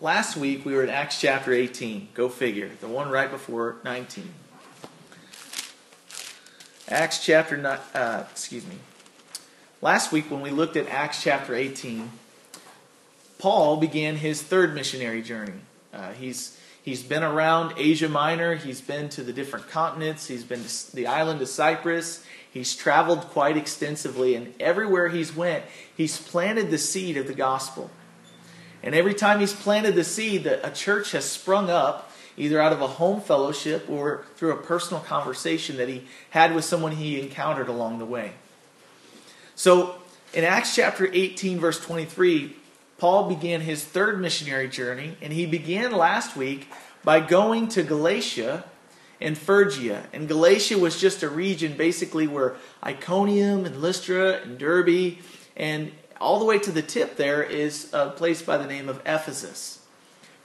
last week we were in Acts chapter 18. Go figure. The one right before 19. Acts chapter, uh, excuse me. Last week when we looked at Acts chapter 18, Paul began his third missionary journey. Uh, he's he's been around Asia Minor. He's been to the different continents. He's been to the island of Cyprus. He's traveled quite extensively, and everywhere he's went, he's planted the seed of the gospel. And every time he's planted the seed, a church has sprung up, either out of a home fellowship or through a personal conversation that he had with someone he encountered along the way. So in Acts chapter 18, verse 23, Paul began his third missionary journey, and he began last week by going to Galatia and Phrygia. And Galatia was just a region basically where Iconium and Lystra and Derbe and all the way to the tip there is a place by the name of Ephesus.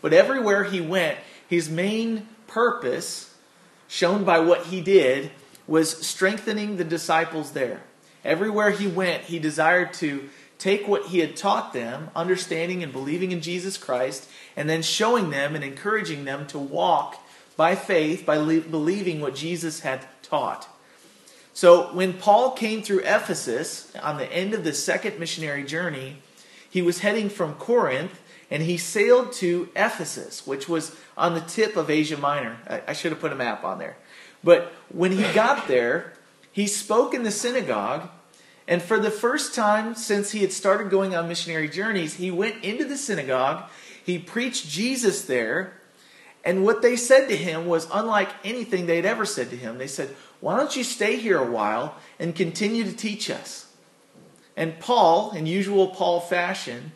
But everywhere he went, his main purpose, shown by what he did, was strengthening the disciples there. Everywhere he went, he desired to take what he had taught them, understanding and believing in Jesus Christ, and then showing them and encouraging them to walk by faith, by believing what Jesus had taught. So when Paul came through Ephesus on the end of the second missionary journey, he was heading from Corinth and he sailed to Ephesus, which was on the tip of Asia Minor. I, should have put a map on there. But when he got there, he spoke in the synagogue. And for the first time since he had started going on missionary journeys, he went into the synagogue. He preached Jesus there. And what they said to him was unlike anything they'd ever said to him. They said, Why don't you stay here a while and continue to teach us? And Paul, in usual Paul fashion,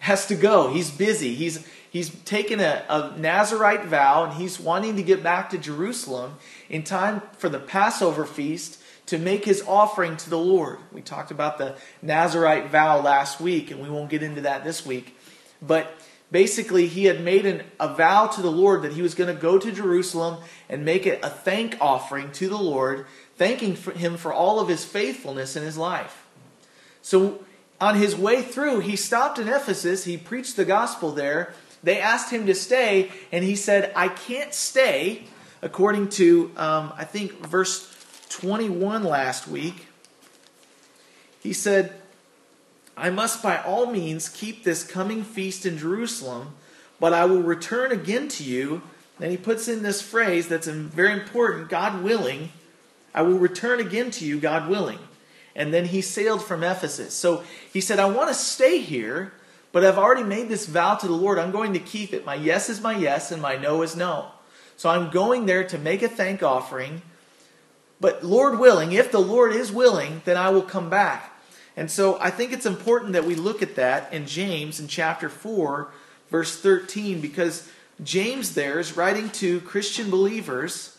has to go. He's busy. He's, he's taken a, a Nazarite vow and he's wanting to get back to Jerusalem in time for the Passover feast to make his offering to the Lord. We talked about the Nazarite vow last week, and we won't get into that this week. But basically he had made an, a vow to the Lord that he was going to go to Jerusalem and make it a thank offering to the Lord, thanking for him for all of his faithfulness in his life. So on his way through, he stopped in Ephesus, he preached the gospel there. They asked him to stay, and he said, I can't stay, according to, um, I think, verse 21 last week. He said, I must by all means keep this coming feast in Jerusalem, but I will return again to you. And he puts in this phrase that's very important God willing. I will return again to you, God willing. And then he sailed from Ephesus. So he said, I want to stay here, but I've already made this vow to the Lord. I'm going to keep it. My yes is my yes, and my no is no. So I'm going there to make a thank offering. But Lord willing, if the Lord is willing, then I will come back. And so I think it's important that we look at that in James in chapter 4, verse 13, because James there is writing to Christian believers,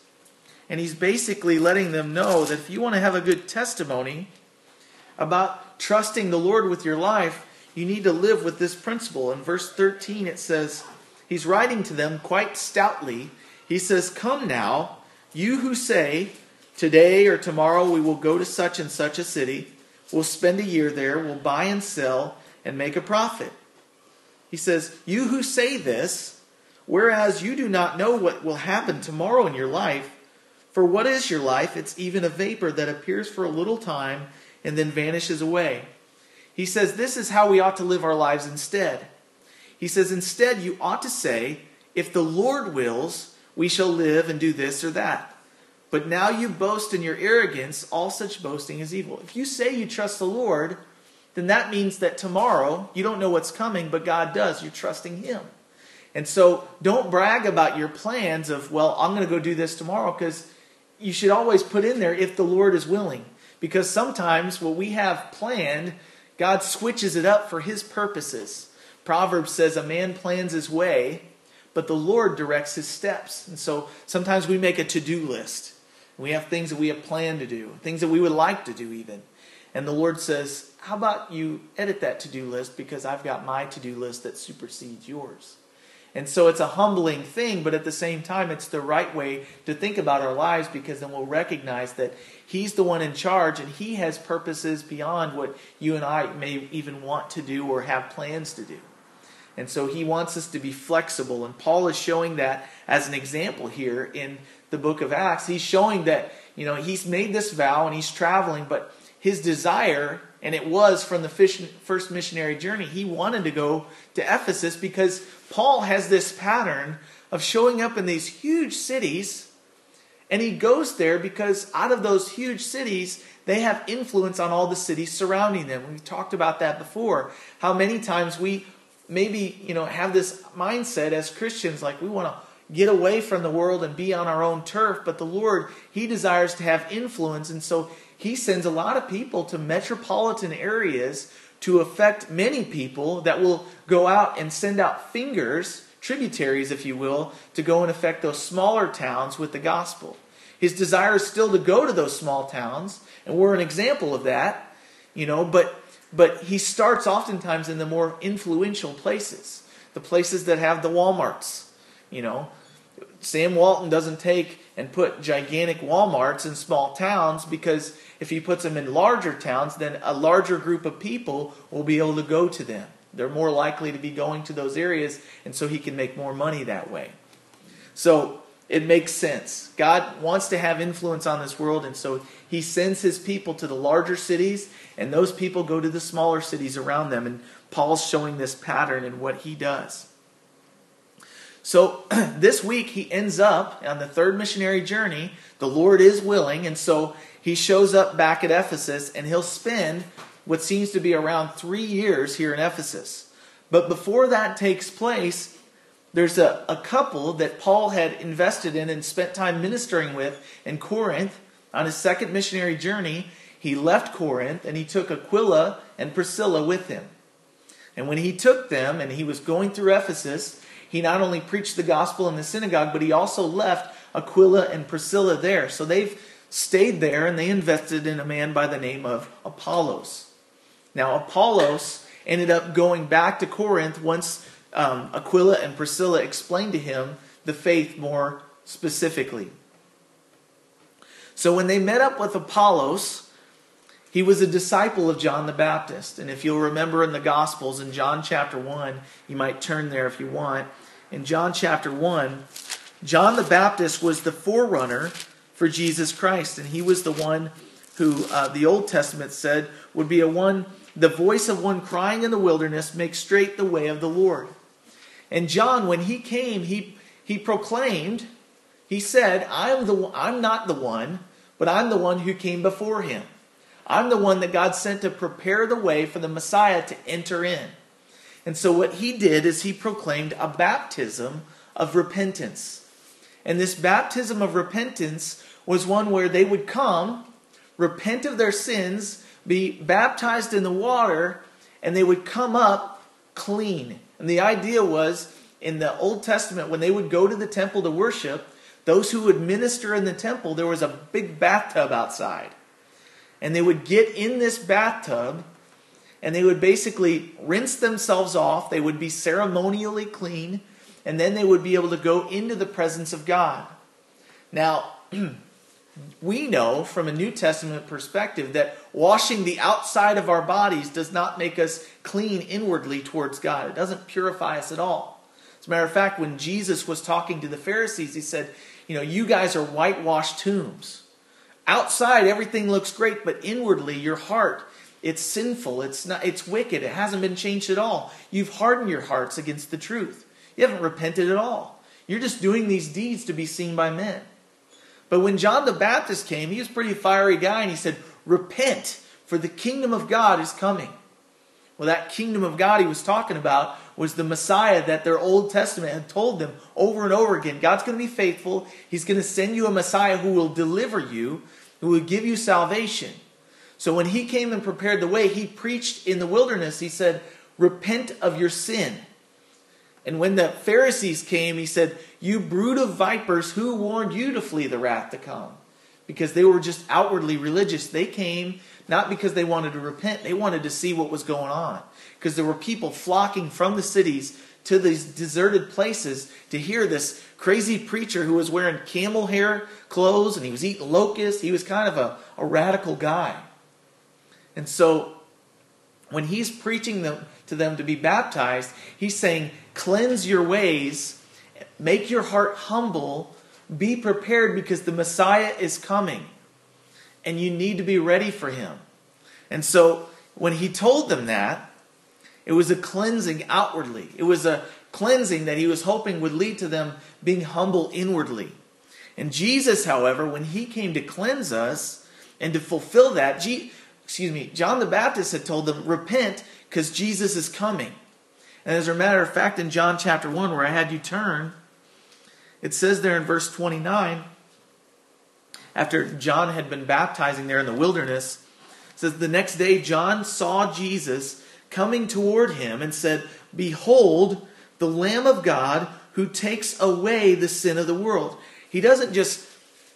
and he's basically letting them know that if you want to have a good testimony about trusting the Lord with your life, you need to live with this principle. In verse 13, it says, he's writing to them quite stoutly. He says, Come now, you who say, Today or tomorrow we will go to such and such a city will spend a year there, we'll buy and sell, and make a profit. He says, You who say this, whereas you do not know what will happen tomorrow in your life, for what is your life? It's even a vapor that appears for a little time and then vanishes away. He says, This is how we ought to live our lives instead. He says, Instead, you ought to say, If the Lord wills, we shall live and do this or that. But now you boast in your arrogance, all such boasting is evil. If you say you trust the Lord, then that means that tomorrow you don't know what's coming, but God does. You're trusting Him. And so don't brag about your plans of, well, I'm going to go do this tomorrow, because you should always put in there if the Lord is willing. Because sometimes what we have planned, God switches it up for His purposes. Proverbs says, A man plans his way, but the Lord directs his steps. And so sometimes we make a to do list. We have things that we have planned to do, things that we would like to do, even. And the Lord says, How about you edit that to do list because I've got my to do list that supersedes yours? And so it's a humbling thing, but at the same time, it's the right way to think about our lives because then we'll recognize that He's the one in charge and He has purposes beyond what you and I may even want to do or have plans to do. And so he wants us to be flexible. And Paul is showing that as an example here in the book of Acts. He's showing that, you know, he's made this vow and he's traveling, but his desire, and it was from the first missionary journey, he wanted to go to Ephesus because Paul has this pattern of showing up in these huge cities. And he goes there because out of those huge cities, they have influence on all the cities surrounding them. We've talked about that before. How many times we maybe, you know, have this mindset as Christians like we want to get away from the world and be on our own turf, but the Lord, he desires to have influence and so he sends a lot of people to metropolitan areas to affect many people that will go out and send out fingers, tributaries, if you will, to go and affect those smaller towns with the gospel. His desire is still to go to those small towns, and we're an example of that, you know, but but he starts oftentimes in the more influential places, the places that have the Walmarts, you know. Sam Walton doesn't take and put gigantic Walmarts in small towns because if he puts them in larger towns, then a larger group of people will be able to go to them. They're more likely to be going to those areas, and so he can make more money that way. So it makes sense. God wants to have influence on this world, and so he sends his people to the larger cities, and those people go to the smaller cities around them. And Paul's showing this pattern in what he does. So this week he ends up on the third missionary journey. The Lord is willing, and so he shows up back at Ephesus and he'll spend what seems to be around three years here in Ephesus. But before that takes place, there's a, a couple that Paul had invested in and spent time ministering with in Corinth on his second missionary journey. He left Corinth and he took Aquila and Priscilla with him. And when he took them and he was going through Ephesus, he not only preached the gospel in the synagogue, but he also left Aquila and Priscilla there. So they've stayed there and they invested in a man by the name of Apollos. Now, Apollos ended up going back to Corinth once um, Aquila and Priscilla explained to him the faith more specifically. So when they met up with Apollos, he was a disciple of John the Baptist. And if you'll remember in the Gospels, in John chapter 1, you might turn there if you want. In John chapter 1, John the Baptist was the forerunner for Jesus Christ. And he was the one who uh, the Old Testament said would be a one, the voice of one crying in the wilderness, make straight the way of the Lord. And John, when he came, he, he proclaimed, he said, I'm, the, I'm not the one, but I'm the one who came before him. I'm the one that God sent to prepare the way for the Messiah to enter in. And so what he did is he proclaimed a baptism of repentance. And this baptism of repentance was one where they would come, repent of their sins, be baptized in the water, and they would come up clean. And the idea was in the Old Testament, when they would go to the temple to worship, those who would minister in the temple, there was a big bathtub outside. And they would get in this bathtub and they would basically rinse themselves off. They would be ceremonially clean. And then they would be able to go into the presence of God. Now, we know from a New Testament perspective that washing the outside of our bodies does not make us clean inwardly towards God. It doesn't purify us at all. As a matter of fact, when Jesus was talking to the Pharisees, he said, You know, you guys are whitewashed tombs. Outside, everything looks great, but inwardly, your heart, it's sinful. It's not. It's wicked. It hasn't been changed at all. You've hardened your hearts against the truth. You haven't repented at all. You're just doing these deeds to be seen by men. But when John the Baptist came, he was a pretty fiery guy, and he said, Repent, for the kingdom of God is coming. Well, that kingdom of God he was talking about was the Messiah that their Old Testament had told them over and over again. God's going to be faithful. He's going to send you a Messiah who will deliver you, who will give you salvation. So when he came and prepared the way, he preached in the wilderness. He said, Repent of your sin. And when the Pharisees came, he said, You brood of vipers, who warned you to flee the wrath to come? Because they were just outwardly religious. They came not because they wanted to repent, they wanted to see what was going on. Because there were people flocking from the cities to these deserted places to hear this crazy preacher who was wearing camel hair clothes and he was eating locusts. He was kind of a, a radical guy. And so when he's preaching them, to them to be baptized, he's saying, Cleanse your ways, make your heart humble, be prepared because the Messiah is coming, and you need to be ready for him. And so when he told them that, it was a cleansing outwardly. It was a cleansing that he was hoping would lead to them being humble inwardly. And Jesus, however, when he came to cleanse us and to fulfill that, excuse me, John the Baptist had told them, repent because Jesus is coming. And as a matter of fact, in John chapter 1, where I had you turn, it says there in verse 29, after John had been baptizing there in the wilderness, says the next day John saw Jesus coming toward him and said, Behold, the Lamb of God who takes away the sin of the world. He doesn't just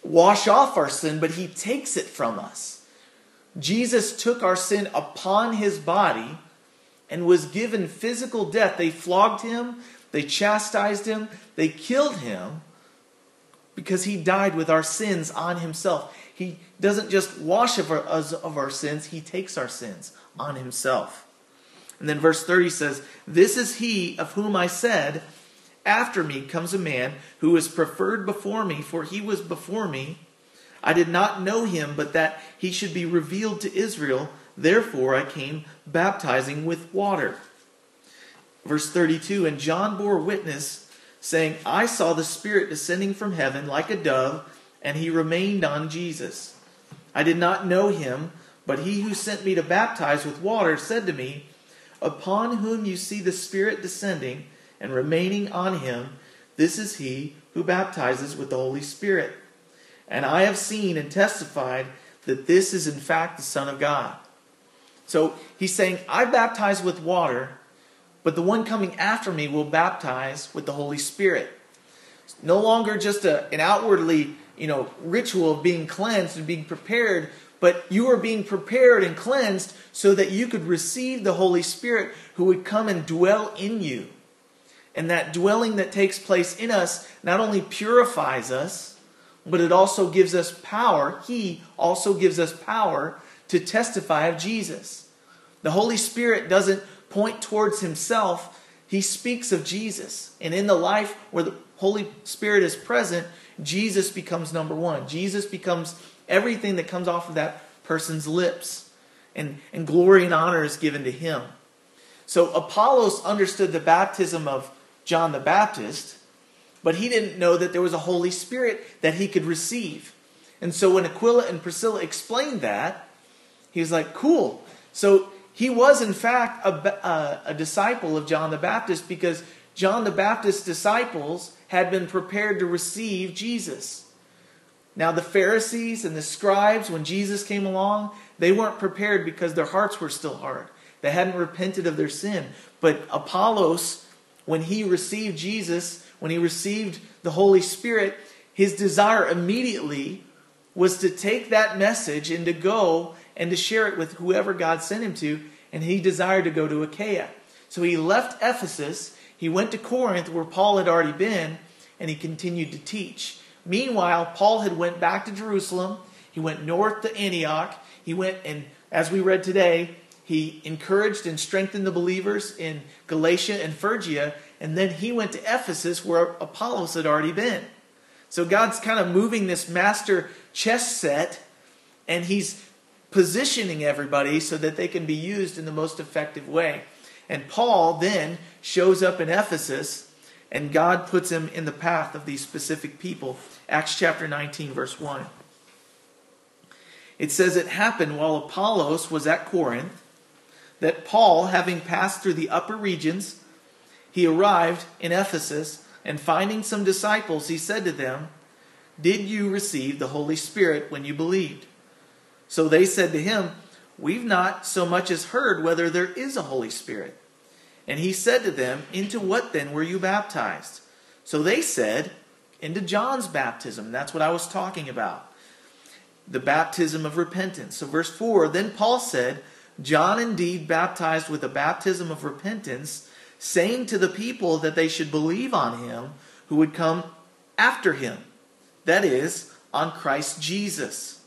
wash off our sin, but he takes it from us. Jesus took our sin upon his body and was given physical death. They flogged him, they chastised him, they killed him because he died with our sins on himself. He doesn't just wash of our, of our sins, he takes our sins on himself. And then verse 30 says, This is he of whom I said, After me comes a man who is preferred before me, for he was before me. I did not know him, but that he should be revealed to Israel. Therefore I came baptizing with water. Verse 32 And John bore witness, saying, I saw the Spirit descending from heaven like a dove, and he remained on Jesus. I did not know him, but he who sent me to baptize with water said to me, Upon whom you see the Spirit descending and remaining on him, this is he who baptizes with the Holy Spirit. And I have seen and testified that this is in fact the Son of God. So he's saying, I baptize with water, but the one coming after me will baptize with the Holy Spirit. No longer just a, an outwardly, you know, ritual of being cleansed and being prepared, but you are being prepared and cleansed so that you could receive the Holy Spirit who would come and dwell in you. And that dwelling that takes place in us not only purifies us, but it also gives us power. He also gives us power to testify of Jesus. The Holy Spirit doesn't point towards himself, he speaks of Jesus. And in the life where the Holy Spirit is present, Jesus becomes number one. Jesus becomes everything that comes off of that person's lips. And, and glory and honor is given to him. So Apollos understood the baptism of John the Baptist, but he didn't know that there was a Holy Spirit that he could receive. And so when Aquila and Priscilla explained that, he was like, cool. So he was, in fact, a, a, uh, a disciple of John the Baptist because John the Baptist's disciples had been prepared to receive Jesus. Now, the Pharisees and the scribes, when Jesus came along, they weren't prepared because their hearts were still hard. They hadn't repented of their sin. But Apollos, when he received Jesus, when he received the Holy Spirit, his desire immediately was to take that message and to go and to share it with whoever God sent him to, and he desired to go to Achaia. So he left Ephesus, he went to Corinth where Paul had already been, and he continued to teach. Meanwhile, Paul had went back to Jerusalem, he went north to Antioch, he went and as we read today, he encouraged and strengthened the believers in Galatia and Phrygia, and then he went to Ephesus where Apollos had already been. So God's kind of moving this master chess set, and he's positioning everybody so that they can be used in the most effective way. And Paul then shows up in Ephesus, and God puts him in the path of these specific people. Acts chapter 19, verse 1. It says, It happened while Apollos was at Corinth that Paul, having passed through the upper regions, he arrived in Ephesus, and finding some disciples, he said to them, Did you receive the Holy Spirit when you believed? So they said to him, We've not so much as heard whether there is a Holy Spirit. And he said to them, Into what then were you baptized? So they said, Into John's baptism. That's what I was talking about. The baptism of repentance. So, verse 4 Then Paul said, John indeed baptized with a baptism of repentance, saying to the people that they should believe on him who would come after him. That is, on Christ Jesus.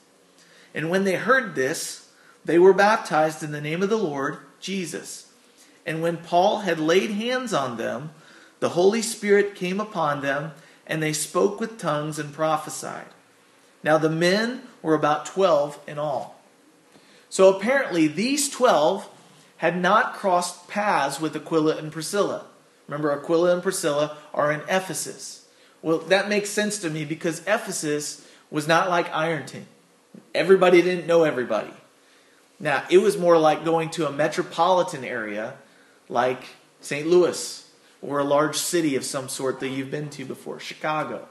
And when they heard this, they were baptized in the name of the Lord. Jesus. And when Paul had laid hands on them, the Holy Spirit came upon them, and they spoke with tongues and prophesied. Now the men were about 12 in all. So apparently, these 12 had not crossed paths with Aquila and Priscilla. Remember, Aquila and Priscilla are in Ephesus. Well, that makes sense to me because Ephesus was not like Ironton. Everybody didn't know everybody. Now, it was more like going to a metropolitan area like St. Louis or a large city of some sort that you've been to before, Chicago.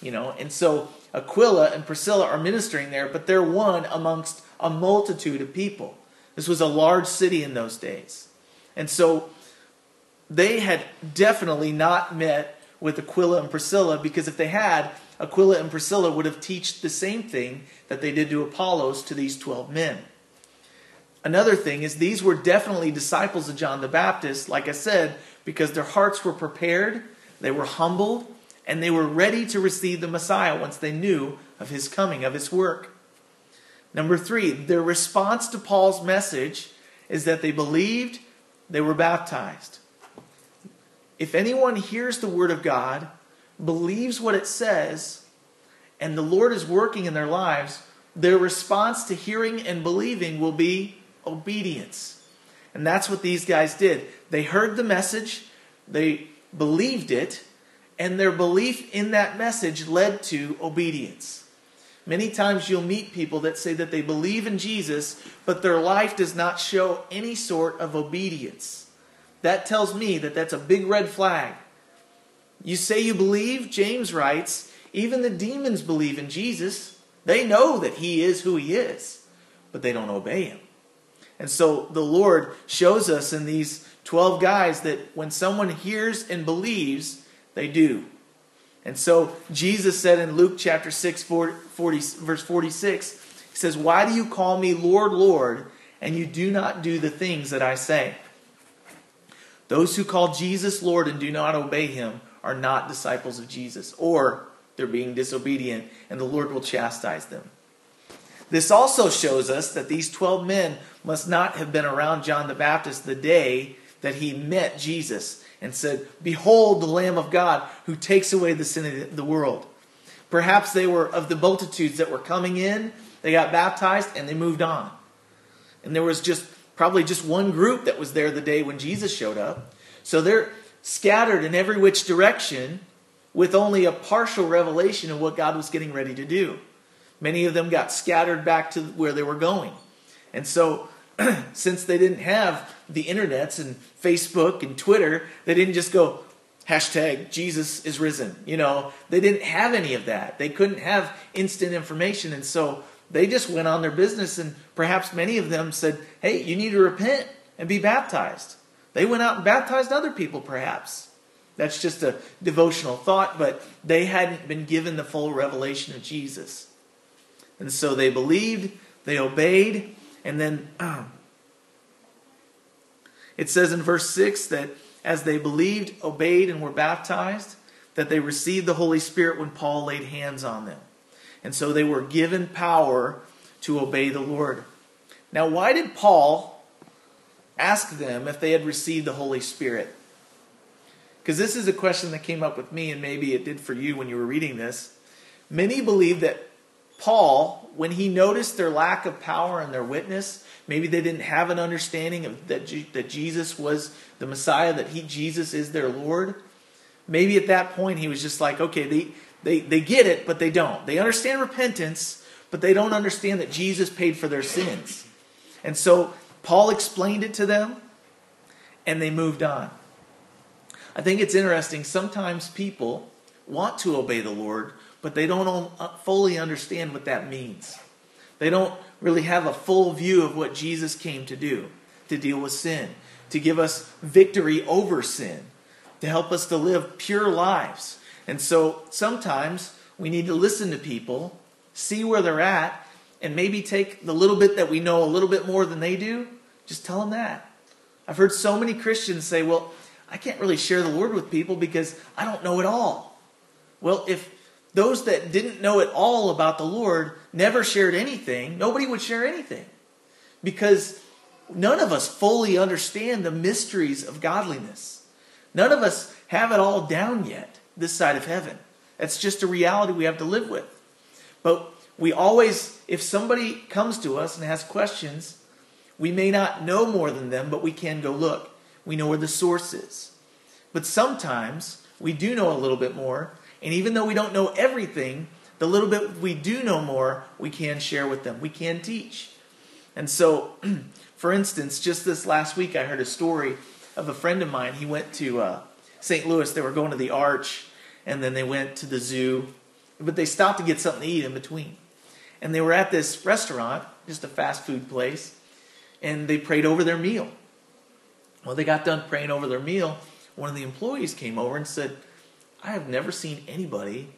You know, and so Aquila and Priscilla are ministering there, but they're one amongst a multitude of people. This was a large city in those days. And so they had definitely not met with Aquila and Priscilla because if they had, Aquila and Priscilla would have taught the same thing that they did to Apollos to these 12 men. Another thing is these were definitely disciples of John the Baptist, like I said, because their hearts were prepared, they were humbled, and they were ready to receive the Messiah once they knew of his coming, of his work. Number three, their response to Paul's message is that they believed, they were baptized. If anyone hears the word of God, believes what it says, and the Lord is working in their lives, their response to hearing and believing will be obedience. And that's what these guys did. They heard the message, they believed it, and their belief in that message led to obedience. Many times you'll meet people that say that they believe in Jesus, but their life does not show any sort of obedience. That tells me that that's a big red flag. You say you believe, James writes, even the demons believe in Jesus. They know that he is who he is, but they don't obey him. And so the Lord shows us in these 12 guys that when someone hears and believes, they do. And so Jesus said in Luke chapter 6, 40, 40, verse 46, He says, Why do you call me Lord, Lord, and you do not do the things that I say? Those who call Jesus Lord and do not obey him are not disciples of Jesus, or they're being disobedient, and the Lord will chastise them. This also shows us that these 12 men must not have been around John the Baptist the day that he met Jesus and said, Behold the Lamb of God who takes away the sin of the world. Perhaps they were of the multitudes that were coming in, they got baptized, and they moved on. And there was just probably just one group that was there the day when Jesus showed up. So they're scattered in every which direction with only a partial revelation of what God was getting ready to do. Many of them got scattered back to where they were going. And so, since they didn't have the internets and Facebook and Twitter, they didn't just go, hashtag Jesus is risen. You know, they didn't have any of that. They couldn't have instant information. And so they just went on their business, and perhaps many of them said, Hey, you need to repent and be baptized. They went out and baptized other people, perhaps. That's just a devotional thought, but they hadn't been given the full revelation of Jesus. And so they believed, they obeyed, and then um, it says in verse 6 that as they believed, obeyed, and were baptized, that they received the Holy Spirit when Paul laid hands on them. And so they were given power to obey the Lord. Now, why did Paul ask them if they had received the Holy Spirit? Because this is a question that came up with me, and maybe it did for you when you were reading this. Many believe that Paul, when he noticed their lack of power and their witness, maybe they didn't have an understanding of that, that Jesus was the Messiah, that he Jesus is their Lord. Maybe at that point he was just like, okay, they, they, they get it, but they don't. They understand repentance, but they don't understand that Jesus paid for their sins. And so Paul explained it to them, and they moved on. I think it's interesting. Sometimes people want to obey the Lord, but they don't uh, fully understand what that means. They don't really have a full view of what Jesus came to do to deal with sin, to give us victory over sin, to help us to live pure lives. And so sometimes we need to listen to people, see where they're at, and maybe take the little bit that we know a little bit more than they do, just tell them that. I've heard so many Christians say, well, I can't really share the Lord with people because I don't know it all. Well, if those that didn't know at all about the Lord never shared anything, nobody would share anything. Because none of us fully understand the mysteries of godliness. None of us have it all down yet this side of heaven. That's just a reality we have to live with. But we always, if somebody comes to us and has questions, we may not know more than them, but we can go look. We know where the source is. But sometimes we do know a little bit more, and even though we don't know everything, the little bit we do know more, we can share with them. We can teach. And so, for instance, just this last week, I heard a story of a friend of mine. He went to uh, St. Louis. They were going to the Arch, and then they went to the zoo, but they stopped to get something to eat in between. And they were at this restaurant, just a fast food place, and they prayed over their meal. Well, they got done praying over their meal. One of the employees came over and said, I have never seen anybody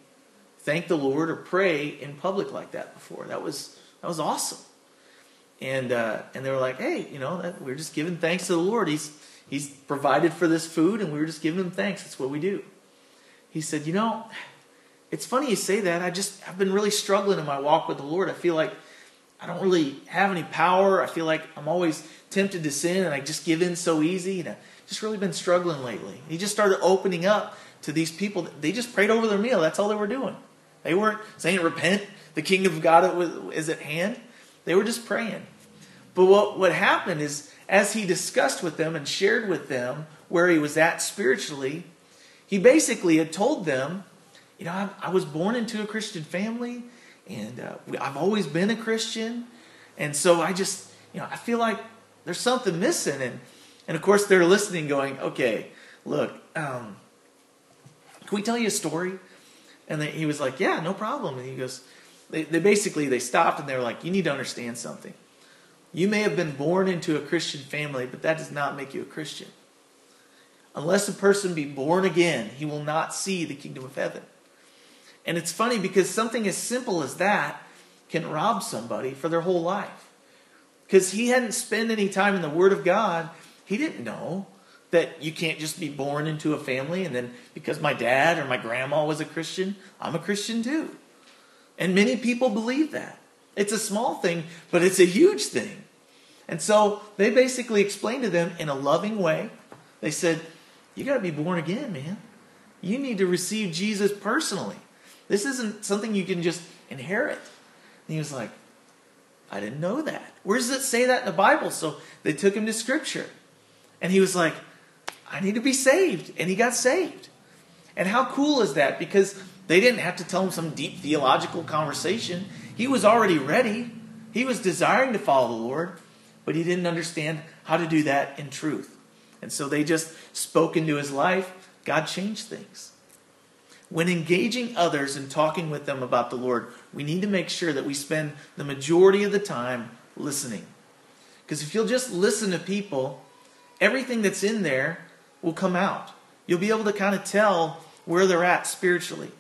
thank the Lord or pray in public like that before. That was that was awesome. And uh, and they were like, hey, you know, that, we're just giving thanks to the Lord. He's he's provided for this food, and we were just giving him thanks. That's what we do. He said, you know, it's funny you say that. I just I've been really struggling in my walk with the Lord. I feel like I don't really have any power. I feel like I'm always tempted to sin, and I just give in so easy. And I've just really been struggling lately. He just started opening up to these people. They just prayed over their meal. That's all they were doing. They weren't saying, repent, the kingdom of God is at hand. They were just praying. But what, what happened is, as he discussed with them and shared with them where he was at spiritually, he basically had told them, you know, I, I was born into a Christian family, and uh, I've always been a Christian, and so I just, you know, I feel like there's something missing, and and of course they're listening, going, okay, look, um, can we tell you a story? And they, he was like, yeah, no problem. And he goes, they, they basically, they stopped and they were like, you need to understand something. You may have been born into a Christian family, but that does not make you a Christian. Unless a person be born again, he will not see the kingdom of heaven. And it's funny because something as simple as that can rob somebody for their whole life. Because he hadn't spent any time in the Word of God, he didn't know that you can't just be born into a family and then because my dad or my grandma was a Christian, I'm a Christian too. And many people believe that. It's a small thing, but it's a huge thing. And so they basically explained to them in a loving way. They said, You got to be born again, man. You need to receive Jesus personally. This isn't something you can just inherit. And he was like, I didn't know that. Where does it say that in the Bible? So they took him to Scripture. And he was like, I need to be saved. And he got saved. And how cool is that? Because they didn't have to tell him some deep theological conversation. He was already ready. He was desiring to follow the Lord, but he didn't understand how to do that in truth. And so they just spoke into his life. God changed things. When engaging others and talking with them about the Lord, we need to make sure that we spend the majority of the time listening. Because if you'll just listen to people, everything that's in there will come out. You'll be able to kind of tell where they're at spiritually.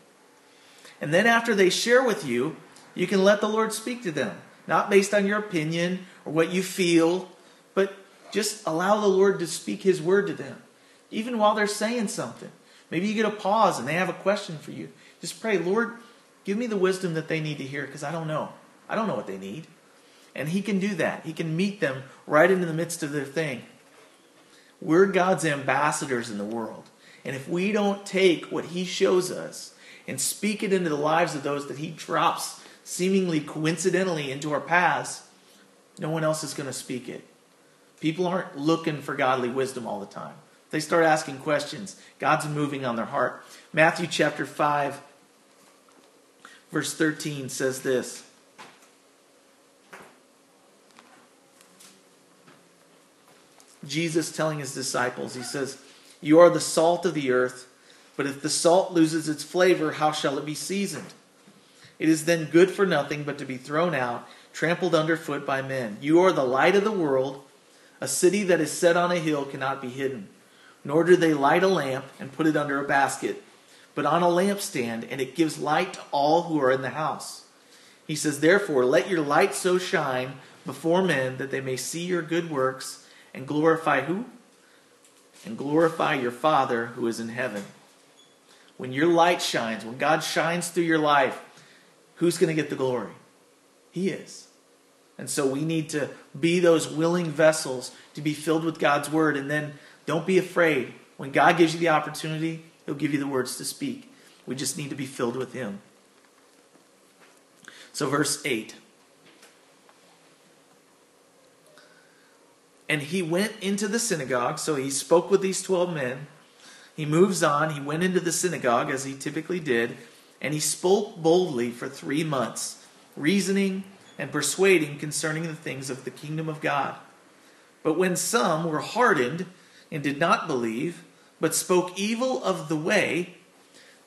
And then after they share with you, you can let the Lord speak to them, not based on your opinion or what you feel, but just allow the Lord to speak His word to them, even while they're saying something. Maybe you get a pause and they have a question for you. Just pray, Lord, give me the wisdom that they need to hear because I don't know. I don't know what they need. And He can do that. He can meet them right into the midst of their thing. We're God's ambassadors in the world. And if we don't take what He shows us and speak it into the lives of those that He drops seemingly coincidentally into our paths, no one else is going to speak it. People aren't looking for godly wisdom all the time. They start asking questions. God's moving on their heart. Matthew chapter 5, verse 13 says this. Jesus telling his disciples, he says, You are the salt of the earth, but if the salt loses its flavor, how shall it be seasoned? It is then good for nothing but to be thrown out, trampled underfoot by men. You are the light of the world. A city that is set on a hill cannot be hidden. Nor do they light a lamp and put it under a basket, but on a lampstand, and it gives light to all who are in the house. He says, Therefore, let your light so shine before men that they may see your good works and glorify who? And glorify your Father who is in heaven. When your light shines, when God shines through your life, who's going to get the glory? He is. And so we need to be those willing vessels to be filled with God's word. And then don't be afraid. When God gives you the opportunity, He'll give you the words to speak. We just need to be filled with Him. So, verse 8. And he went into the synagogue. So he spoke with these 12 men. He moves on. He went into the synagogue as he typically did. And he spoke boldly for three months, reasoning and persuading concerning the things of the kingdom of God. But when some were hardened and did not believe, but spoke evil of the way,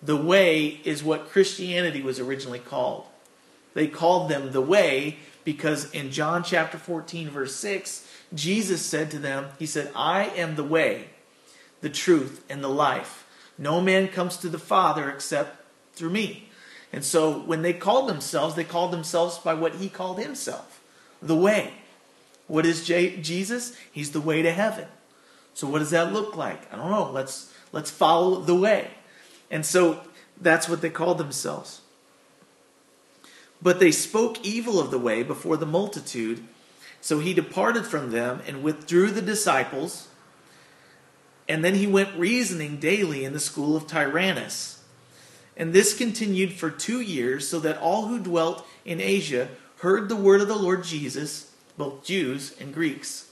the way is what Christianity was originally called. They called them the way because in John chapter 14, verse 6, Jesus said to them, He said, I am the way, the truth, and the life. No man comes to the Father except through me. And so when they called themselves, they called themselves by what he called himself the way. What is J- Jesus? He's the way to heaven. So what does that look like? I don't know. Let's let's follow the way. And so that's what they called themselves. But they spoke evil of the way before the multitude so he departed from them and withdrew the disciples. And then he went reasoning daily in the school of Tyrannus. And this continued for two years, so that all who dwelt in Asia heard the word of the Lord Jesus, both Jews and Greeks.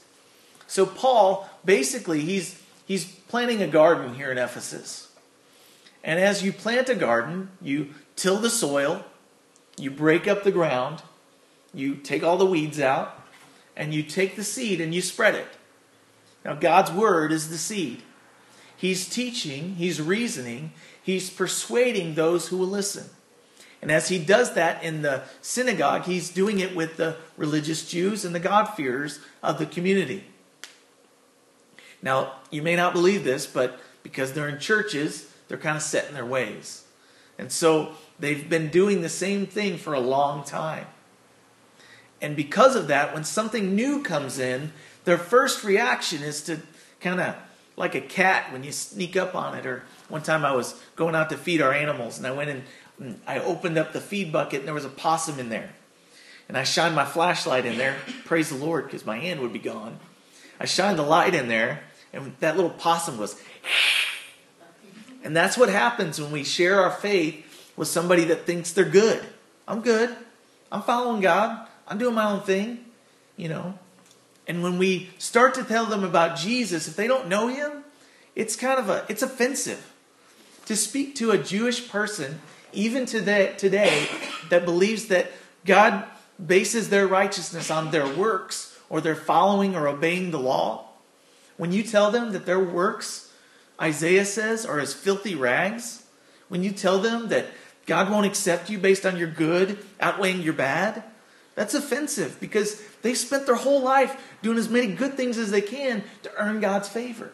So Paul, basically, he's, he's planting a garden here in Ephesus. And as you plant a garden, you till the soil, you break up the ground, you take all the weeds out, and you take the seed and you spread it. Now, God's word is the seed. He's teaching, he's reasoning, he's persuading those who will listen. And as he does that in the synagogue, he's doing it with the religious Jews and the God-fearers of the community. Now, you may not believe this, but because they're in churches, they're kind of set in their ways. And so they've been doing the same thing for a long time. And because of that, when something new comes in, their first reaction is to kind of like a cat when you sneak up on it. Or one time I was going out to feed our animals and I went in and I opened up the feed bucket and there was a possum in there. And I shined my flashlight in there. Praise the Lord, because my hand would be gone. I shined the light in there, and that little possum was. And that's what happens when we share our faith with somebody that thinks they're good. I'm good. I'm following God. I'm doing my own thing, you know. And when we start to tell them about Jesus, if they don't know him, it's kind of a it's offensive to speak to a Jewish person even today today that believes that God bases their righteousness on their works or their following or obeying the law. When you tell them that their works, Isaiah says, are as filthy rags, when you tell them that God won't accept you based on your good outweighing your bad, that's offensive because they spent their whole life doing as many good things as they can to earn God's favor.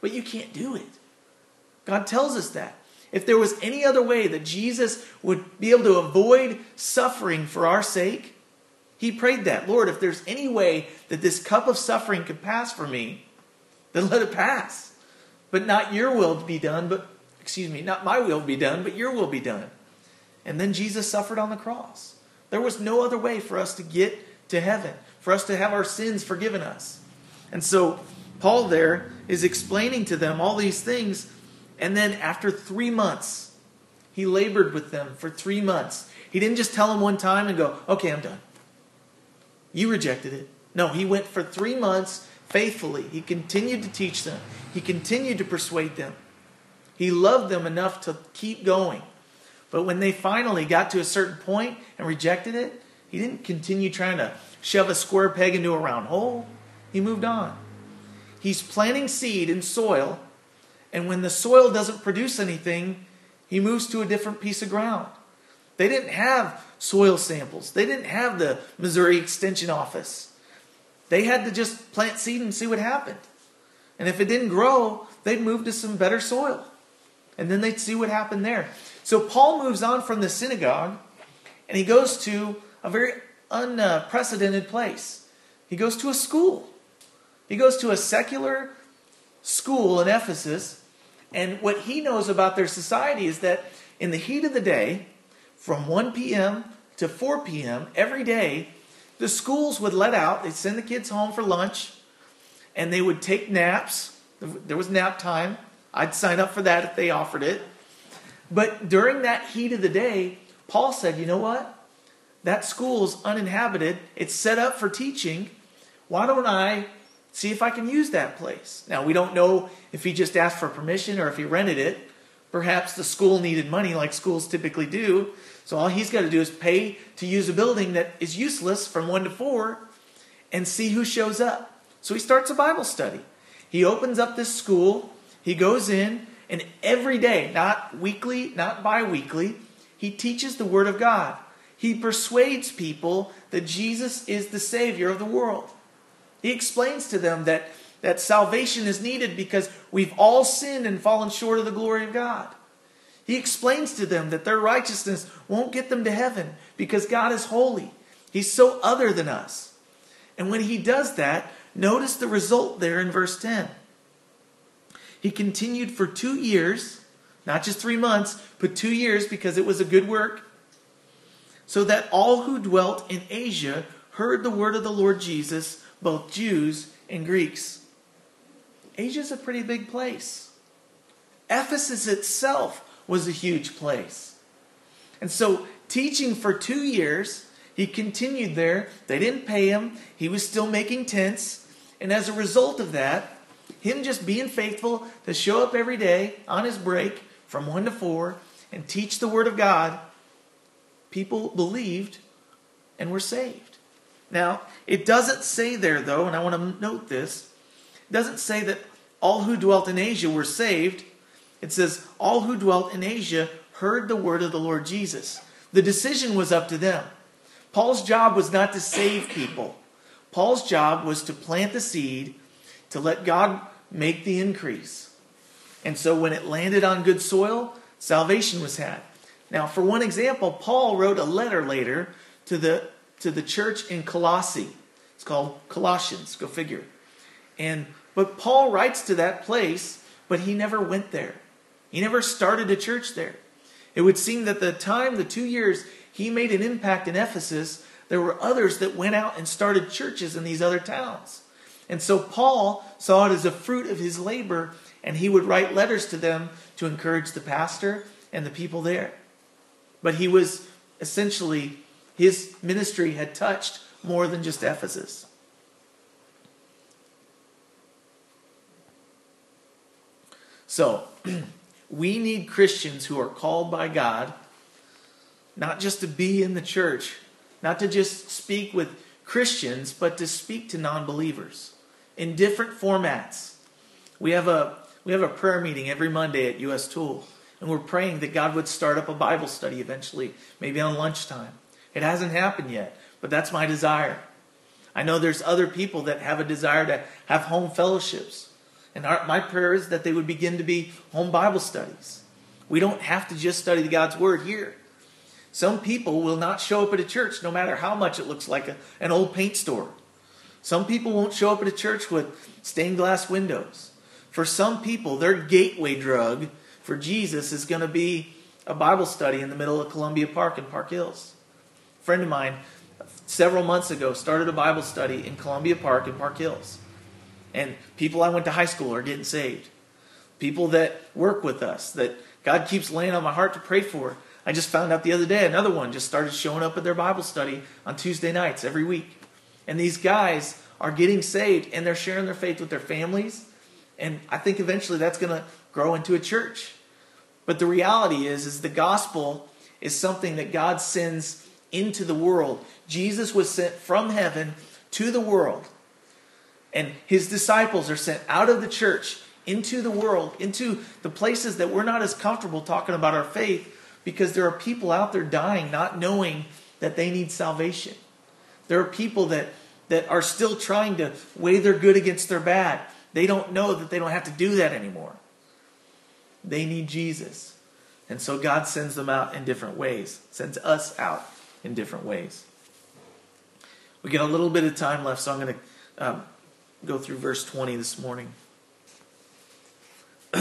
But you can't do it. God tells us that. If there was any other way that Jesus would be able to avoid suffering for our sake, he prayed that. Lord, if there's any way that this cup of suffering could pass for me, then let it pass. But not your will be done, but, excuse me, not my will be done, but your will be done. And then Jesus suffered on the cross. There was no other way for us to get to heaven, for us to have our sins forgiven us. And so Paul there is explaining to them all these things. And then after three months, he labored with them for three months. He didn't just tell them one time and go, okay, I'm done. You rejected it. No, he went for three months faithfully. He continued to teach them, he continued to persuade them. He loved them enough to keep going. But when they finally got to a certain point and rejected it, he didn't continue trying to shove a square peg into a round hole. He moved on. He's planting seed in soil, and when the soil doesn't produce anything, he moves to a different piece of ground. They didn't have soil samples, they didn't have the Missouri Extension Office. They had to just plant seed and see what happened. And if it didn't grow, they'd move to some better soil. And then they'd see what happened there. So Paul moves on from the synagogue and he goes to a very unprecedented place. He goes to a school. He goes to a secular school in Ephesus. And what he knows about their society is that in the heat of the day, from 1 p.m. to 4 p.m., every day, the schools would let out, they'd send the kids home for lunch, and they would take naps. There was nap time. I'd sign up for that if they offered it. But during that heat of the day, Paul said, you know what? That school's uninhabited. It's set up for teaching. Why don't I see if I can use that place? Now, we don't know if he just asked for permission or if he rented it. Perhaps the school needed money like schools typically do. So all he's got to do is pay to use a building that is useless from 1 to 4 and see who shows up. So he starts a Bible study. He opens up this school. He goes in, and every day, not weekly, not bi weekly, he teaches the Word of God. He persuades people that Jesus is the Savior of the world. He explains to them that, that salvation is needed because we've all sinned and fallen short of the glory of God. He explains to them that their righteousness won't get them to heaven because God is holy. He's so other than us. And when he does that, notice the result there in verse 10. He continued for two years, not just three months, but two years because it was a good work, so that all who dwelt in Asia heard the word of the Lord Jesus both Jews and Greeks. Asia is a pretty big place. Ephesus itself was a huge place. And so, teaching for two years, he continued there. They didn't pay him, he was still making tents. And as a result of that, him just being faithful to show up every day on his break from 1 to 4 and teach the Word of God, people believed and were saved. Now, it doesn't say there, though, and I want to note this, it doesn't say that all who dwelt in Asia were saved. It says, all who dwelt in Asia heard the word of the Lord Jesus. The decision was up to them. Paul's job was not to save people, Paul's job was to plant the seed, to let God make the increase. And so when it landed on good soil, salvation was had. Now, for one example, Paul wrote a letter later to the to the church in Colossae. It's called Colossians, go figure. And but Paul writes to that place, but he never went there. He never started a church there. It would seem that the time, the two years he made an impact in Ephesus, there were others that went out and started churches in these other towns. And so Paul saw it as a fruit of his labor, and he would write letters to them to encourage the pastor and the people there. But he was essentially his ministry had touched more than just Ephesus. So, we need Christians who are called by God not just to be in the church, not to just speak with Christians, but to speak to non believers in different formats. We have, a, we have a prayer meeting every Monday at US Tool, and we're praying that God would start up a Bible study eventually, maybe on lunchtime. It hasn't happened yet, but that's my desire. I know there's other people that have a desire to have home fellowships. And our, my prayer is that they would begin to be home Bible studies. We don't have to just study God's Word here. Some people will not show up at a church no matter how much it looks like a, an old paint store. Some people won't show up at a church with stained glass windows. For some people, their gateway drug for Jesus is going to be a Bible study in the middle of Columbia Park in Park Hills A friend of mine several months ago started a Bible study in Columbia Park in Park Hills. And people I went to high school are getting saved. People that work with us that God keeps laying on my heart to pray for. I just found out the other day another one just started showing up at their Bible study on Tuesday nights every week. And these guys are getting saved and they're sharing their faith with their families. And I think eventually that's going to grow into a church. But the reality is is the gospel is something that God sends into the world. Jesus was sent from heaven to the world. And his disciples are sent out of the church into the world, into the places that we're not as comfortable talking about our faith because there are people out there dying not knowing that they need salvation. There are people that, that are still trying to weigh their good against their bad. They don't know that they don't have to do that anymore. They need Jesus. And so God sends them out in different ways, sends us out in different ways. We get a little bit of time left, so I'm going to um, go through verse 20 this morning.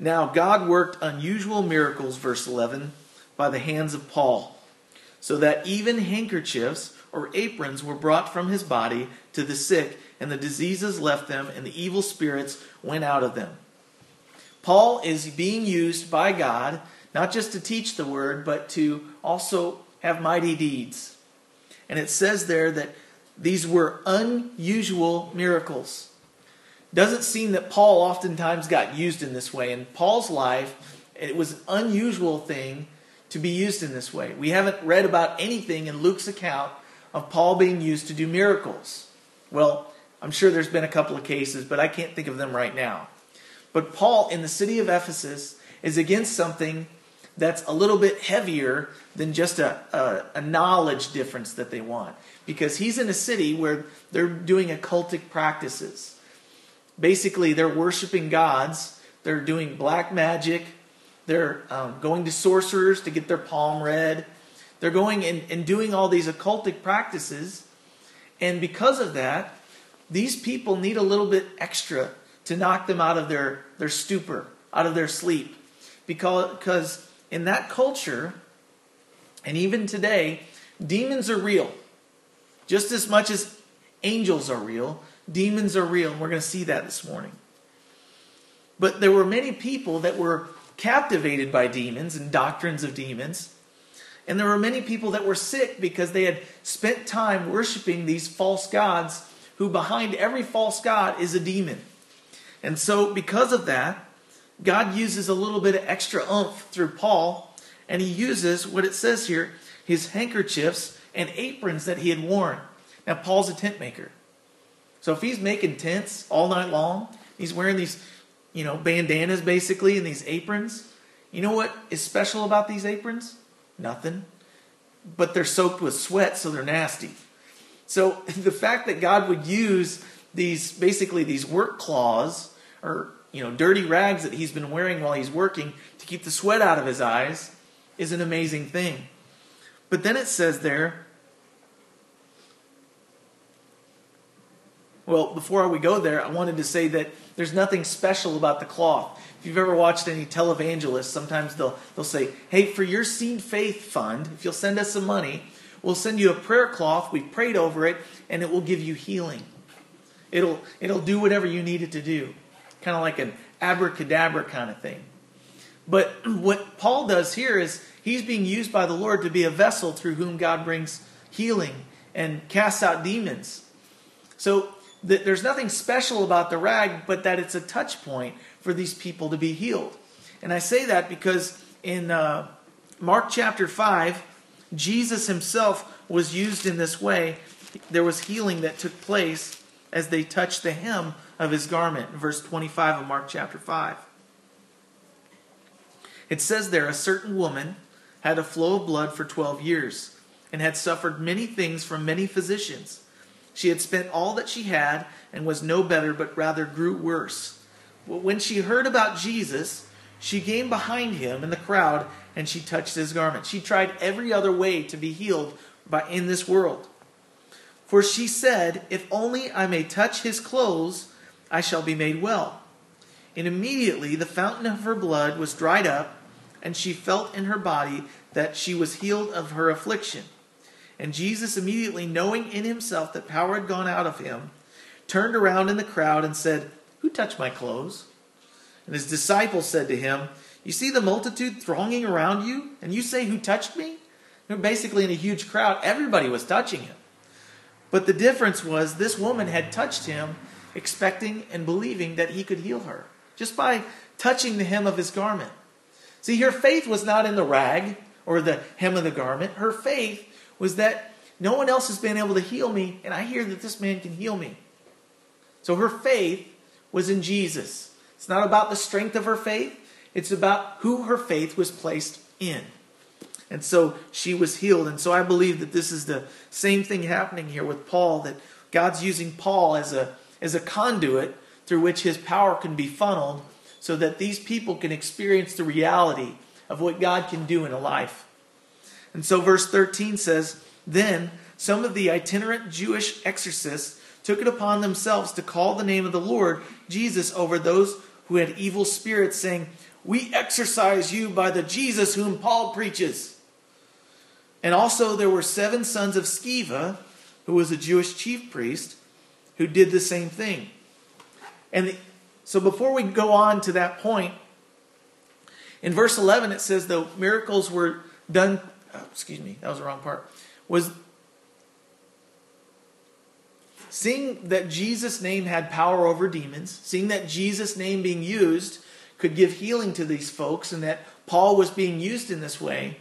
now, God worked unusual miracles, verse 11, by the hands of Paul, so that even handkerchiefs or aprons were brought from his body to the sick, and the diseases left them, and the evil spirits went out of them. Paul is being used by God not just to teach the word, but to also have mighty deeds. And it says there that these were unusual miracles. Doesn't seem that Paul oftentimes got used in this way. In Paul's life, it was an unusual thing to be used in this way. We haven't read about anything in Luke's account of Paul being used to do miracles. Well, I'm sure there's been a couple of cases, but I can't think of them right now. But Paul in the city of Ephesus is against something that's a little bit heavier than just a, a, a, knowledge difference that they want. Because he's in a city where they're doing occultic practices. Basically, they're worshiping gods, they're doing black magic, they're um, going to sorcerers to get their palm read, they're going and, and doing all these occultic practices. And because of that, these people need a little bit extra to knock them out of their, their stupor, out of their sleep. Because, because in that culture, and even today, demons are real. Just as much as angels are real, demons are real. And we're going to see that this morning. But there were many people that were captivated by demons and doctrines of demons. And there were many people that were sick because they had spent time worshiping these false gods, who behind every false god is a demon. And so, because of that, God uses a little bit of extra oomph through Paul, and he uses what it says here his handkerchiefs and aprons that he had worn. Now, Paul's a tent maker. So, if he's making tents all night long, he's wearing these, you know, bandanas basically and these aprons. You know what is special about these aprons? Nothing. But they're soaked with sweat, so they're nasty. So, the fact that God would use these basically these work claws or you know, dirty rags that he's been wearing while he's working to keep the sweat out of his eyes is an amazing thing. But then it says there, well, before we go there, I wanted to say that there's nothing special about the cloth. If you've ever watched any televangelists, sometimes they'll, they'll say, hey, for your Seed Faith Fund, if you'll send us some money, we'll send you a prayer cloth. We've prayed over it, and it will give you healing. It'll, it'll do whatever you need it to do kind of like an abracadabra kind of thing. But what Paul does here is he's being used by the Lord to be a vessel through whom God brings healing and casts out demons. So there's nothing special about the rag, but that it's a touch point for these people to be healed. And I say that because in uh, Mark chapter 5, Jesus himself was used in this way. There was healing that took place as they touched the hem of his garment, verse 25 of Mark chapter 5. It says there, a certain woman had a flow of blood for 12 years and had suffered many things from many physicians. She had spent all that she had and was no better, but rather grew worse. When she heard about Jesus, she came behind him in the crowd and she touched his garment. She tried every other way to be healed by, in this world. For she said, If only I may touch his clothes, I shall be made well. And immediately the fountain of her blood was dried up, and she felt in her body that she was healed of her affliction. And Jesus, immediately knowing in himself that power had gone out of him, turned around in the crowd and said, Who touched my clothes? And his disciples said to him, You see the multitude thronging around you, and you say, Who touched me? They're basically, in a huge crowd, everybody was touching him. But the difference was this woman had touched him expecting and believing that he could heal her just by touching the hem of his garment. See, her faith was not in the rag or the hem of the garment. Her faith was that no one else has been able to heal me, and I hear that this man can heal me. So her faith was in Jesus. It's not about the strength of her faith, it's about who her faith was placed in. And so she was healed. And so I believe that this is the same thing happening here with Paul, that God's using Paul as a as a conduit through which his power can be funneled so that these people can experience the reality of what God can do in a life. And so, verse 13 says, Then some of the itinerant Jewish exorcists took it upon themselves to call the name of the Lord Jesus over those who had evil spirits, saying, We exorcise you by the Jesus whom Paul preaches. And also, there were seven sons of Sceva, who was a Jewish chief priest, who did the same thing. And the, so, before we go on to that point, in verse 11 it says the miracles were done. Oh, excuse me, that was the wrong part. Was seeing that Jesus' name had power over demons, seeing that Jesus' name being used could give healing to these folks, and that Paul was being used in this way,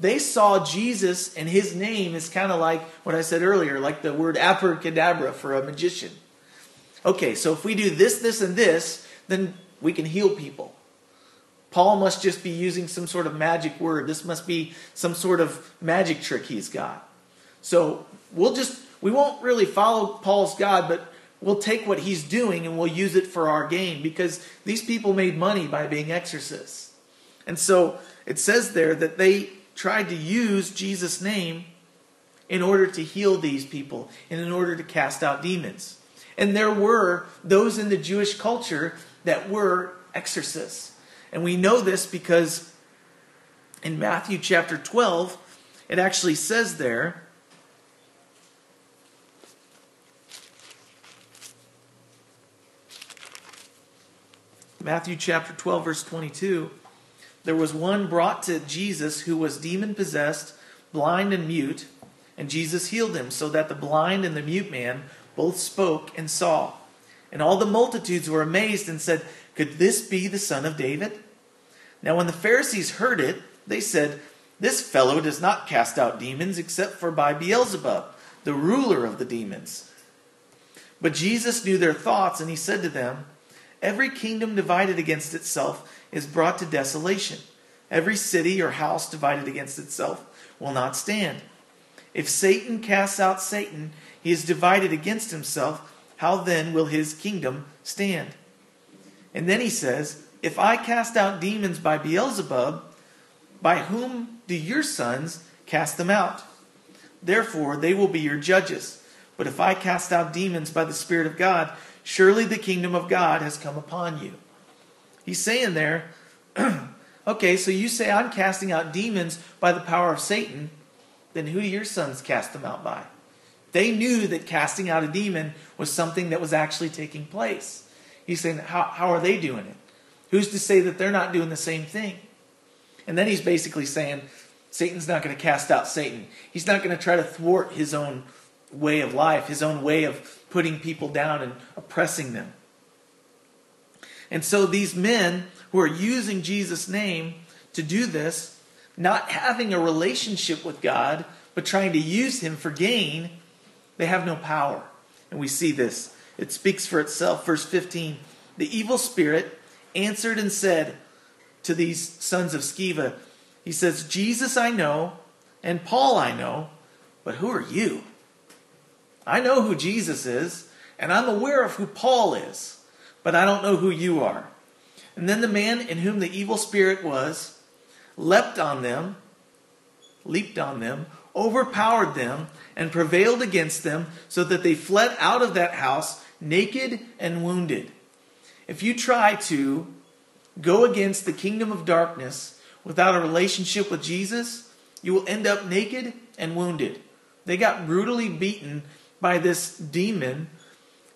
they saw Jesus and his name is kind of like what I said earlier, like the word abracadabra for a magician. Okay, so if we do this, this, and this, then we can heal people. Paul must just be using some sort of magic word. This must be some sort of magic trick he's got. So we'll just, we won't really follow Paul's God, but we'll take what he's doing and we'll use it for our gain because these people made money by being exorcists. And so it says there that they tried to use Jesus' name in order to heal these people and in order to cast out demons. And there were those in the Jewish culture that were exorcists. And we know this because in Matthew chapter 12, it actually says there, Matthew chapter 12, verse 22, there was one brought to Jesus who was demon possessed, blind and mute, and Jesus healed him, so that the blind and the mute man both spoke and saw. And all the multitudes were amazed and said, Could this be the son of David? Now, when the Pharisees heard it, they said, This fellow does not cast out demons except for by Beelzebub, the ruler of the demons. But Jesus knew their thoughts, and he said to them, Every kingdom divided against itself is brought to desolation. Every city or house divided against itself will not stand. If Satan casts out Satan, he is divided against himself. How then will his kingdom stand? And then he says, If I cast out demons by Beelzebub, by whom do your sons cast them out? Therefore, they will be your judges. But if I cast out demons by the Spirit of God, surely the kingdom of God has come upon you. He's saying there, okay, so you say I'm casting out demons by the power of Satan, then who do your sons cast them out by? They knew that casting out a demon was something that was actually taking place. He's saying, how, how are they doing it? Who's to say that they're not doing the same thing? And then he's basically saying, Satan's not going to cast out Satan. He's not going to try to thwart his own way of life, his own way of putting people down and oppressing them. And so these men who are using Jesus' name to do this, not having a relationship with God, but trying to use him for gain, they have no power. And we see this. It speaks for itself. Verse 15 The evil spirit answered and said to these sons of Sceva, He says, Jesus I know, and Paul I know, but who are you? I know who Jesus is, and I'm aware of who Paul is, but I don't know who you are. And then the man in whom the evil spirit was leapt on them, leaped on them, overpowered them, and prevailed against them, so that they fled out of that house naked and wounded. If you try to go against the kingdom of darkness without a relationship with Jesus, you will end up naked and wounded. They got brutally beaten by this demon.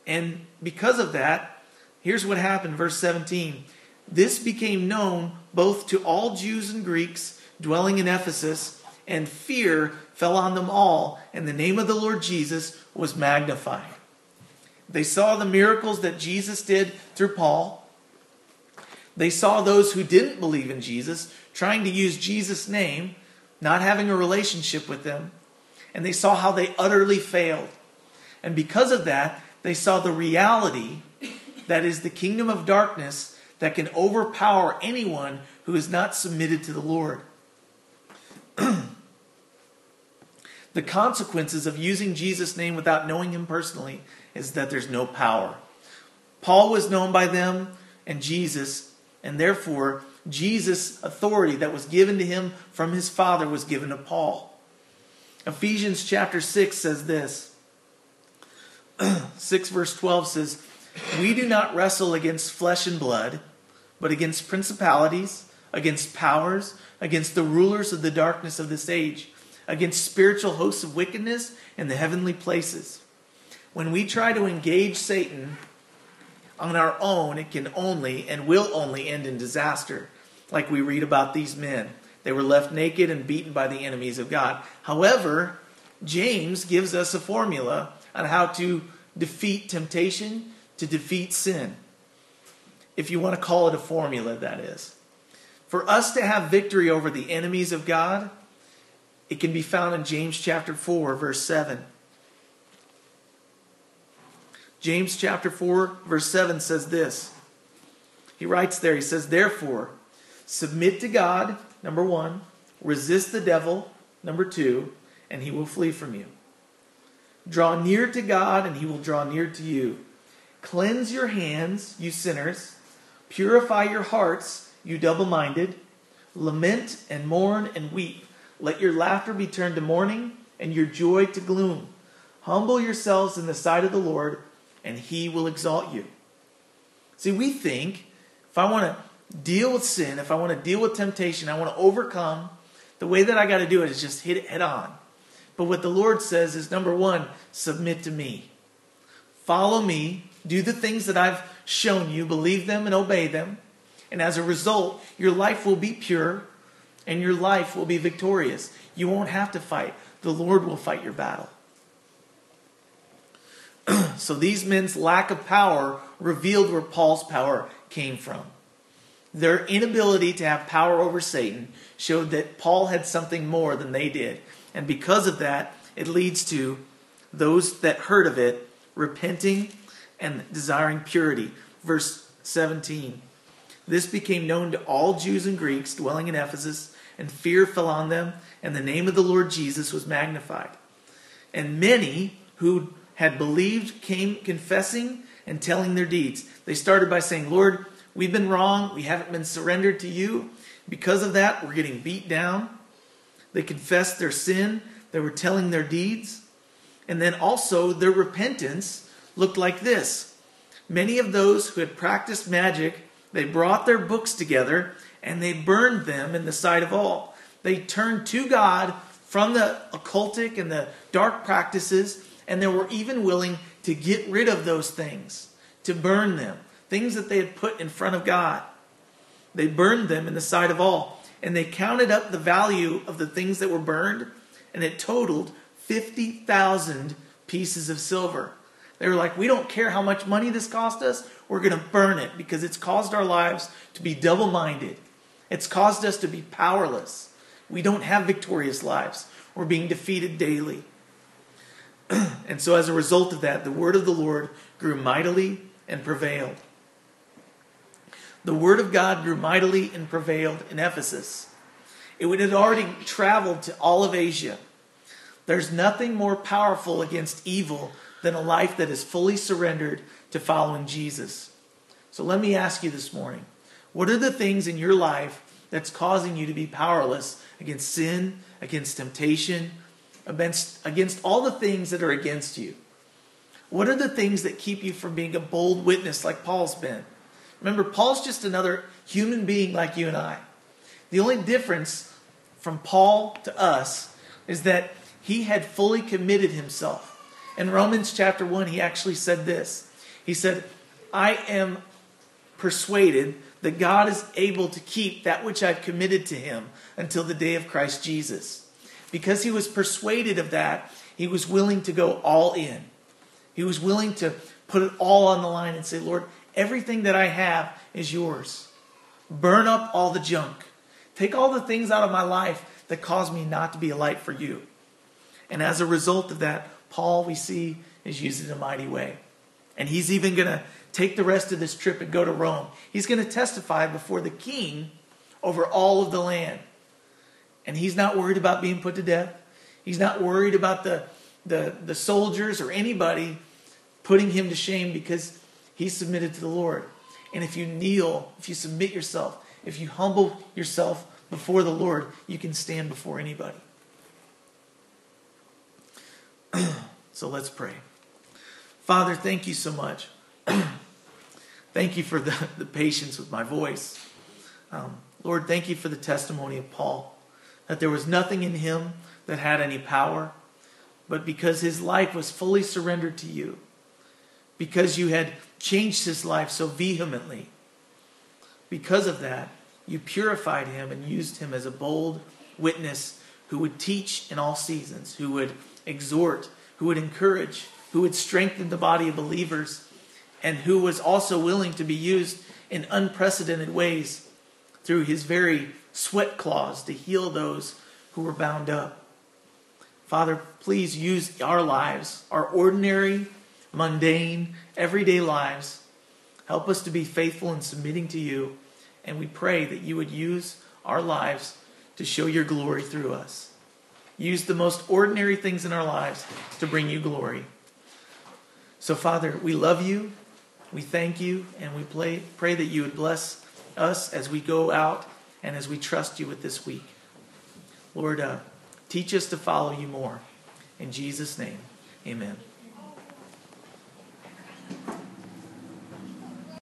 And because of that, here's what happened, verse 17. This became known both to all Jews and Greeks dwelling in Ephesus, and fear fell on them all, and the name of the Lord Jesus was magnified. They saw the miracles that Jesus did through Paul. They saw those who didn't believe in Jesus trying to use Jesus' name, not having a relationship with them. And they saw how they utterly failed. And because of that, they saw the reality that is the kingdom of darkness that can overpower anyone who is not submitted to the Lord. the consequences of using Jesus' name without knowing him personally is that there's no power. Paul was known by them and Jesus, and therefore Jesus' authority that was given to him from his Father was given to Paul. Ephesians chapter 6 says this 6 verse 12 says, We do not wrestle against flesh and blood, but against principalities, against powers, against the rulers of the darkness of this age, against spiritual hosts of wickedness in the heavenly places. When we try to engage Satan on our own, it can only and will only end in disaster, like we read about these men. They were left naked and beaten by the enemies of God. However, James gives us a formula on how to defeat temptation, to defeat sin. If you want to call it a formula, that is. For us to have victory over the enemies of God, it can be found in James chapter 4, verse 7. James chapter 4, verse 7 says this. He writes there, he says, Therefore, submit to God, number one, resist the devil, number two, and he will flee from you. Draw near to God, and he will draw near to you. Cleanse your hands, you sinners. Purify your hearts, you double minded. Lament and mourn and weep. Let your laughter be turned to mourning, and your joy to gloom. Humble yourselves in the sight of the Lord and he will exalt you. See, we think if I want to deal with sin, if I want to deal with temptation, I want to overcome, the way that I got to do it is just hit it head on. But what the Lord says is number one, submit to me. Follow me, do the things that I've shown you, believe them and obey them. And as a result, your life will be pure and your life will be victorious. You won't have to fight. The Lord will fight your battle. so these men's lack of power revealed where Paul's power came from. Their inability to have power over Satan showed that Paul had something more than they did. And because of that, it leads to those that heard of it repenting and desiring purity. Verse 17. This became known to all Jews and Greeks dwelling in Ephesus, and fear fell on them, and the name of the Lord Jesus was magnified. And many who had believed came confessing and telling their deeds. They started by saying, Lord, we've been wrong. We haven't been surrendered to you. Because of that, we're getting beat down. They confessed their sin. They were telling their deeds. And then also, their repentance looked like this. Many of those who had practiced magic, they brought their books together and they burned them in the sight of all. They turned to God from the occultic and the dark practices and they were even willing to get rid of those things, to burn them, things that they had put in front of God. They burned them in the sight of all. And they counted up the value of the things that were burned, and it totaled 50,000 pieces of silver. They were like, We don't care how much money this cost us, we're going to burn it because it's caused our lives to be double minded. It's caused us to be powerless. We don't have victorious lives. We're being defeated daily. and so, as a result of that, the word of the Lord grew mightily and prevailed. The word of God grew mightily and prevailed in Ephesus. It had already traveled to all of Asia. There's nothing more powerful against evil than a life that is fully surrendered to following Jesus. So let me ask you this morning what are the things in your life that's causing you to be powerless against sin, against temptation, against, against all the things that are against you? What are the things that keep you from being a bold witness like Paul's been? Remember, Paul's just another human being like you and I. The only difference from Paul to us is that he had fully committed himself. In Romans chapter 1, he actually said this He said, I am persuaded that God is able to keep that which I've committed to him until the day of Christ Jesus. Because he was persuaded of that, he was willing to go all in. He was willing to put it all on the line and say, Lord, everything that I have is yours. Burn up all the junk. Take all the things out of my life that cause me not to be a light for you. And as a result of that, Paul, we see, is used in a mighty way. And he's even going to take the rest of this trip and go to Rome. He's going to testify before the king over all of the land. And he's not worried about being put to death. He's not worried about the, the, the soldiers or anybody putting him to shame because he submitted to the Lord. And if you kneel, if you submit yourself, if you humble yourself before the Lord, you can stand before anybody. so let's pray. Father, thank you so much. thank you for the, the patience with my voice. Um, Lord, thank you for the testimony of Paul. that there was nothing in him that had any power, but because his life was fully surrendered to you, because you had changed his life so vehemently, because of that, you purified him and used him as a bold witness who would teach in all seasons, who would exhort, who would encourage, who would strengthen the body of believers, and who was also willing to be used in unprecedented ways through his very sweat claws to heal those who were bound up. Father, please use our lives, our ordinary, mundane, everyday lives. Help us to be faithful in submitting to you, and we pray that you would use our lives to show your glory through us. Use the most ordinary things in our lives to bring you glory. So, Father, we love you, we thank you, and we pray, that you would bless us as we go out and as we trust you with this week. Lord, uh, teach us to follow you more. In Jesus' name, amen.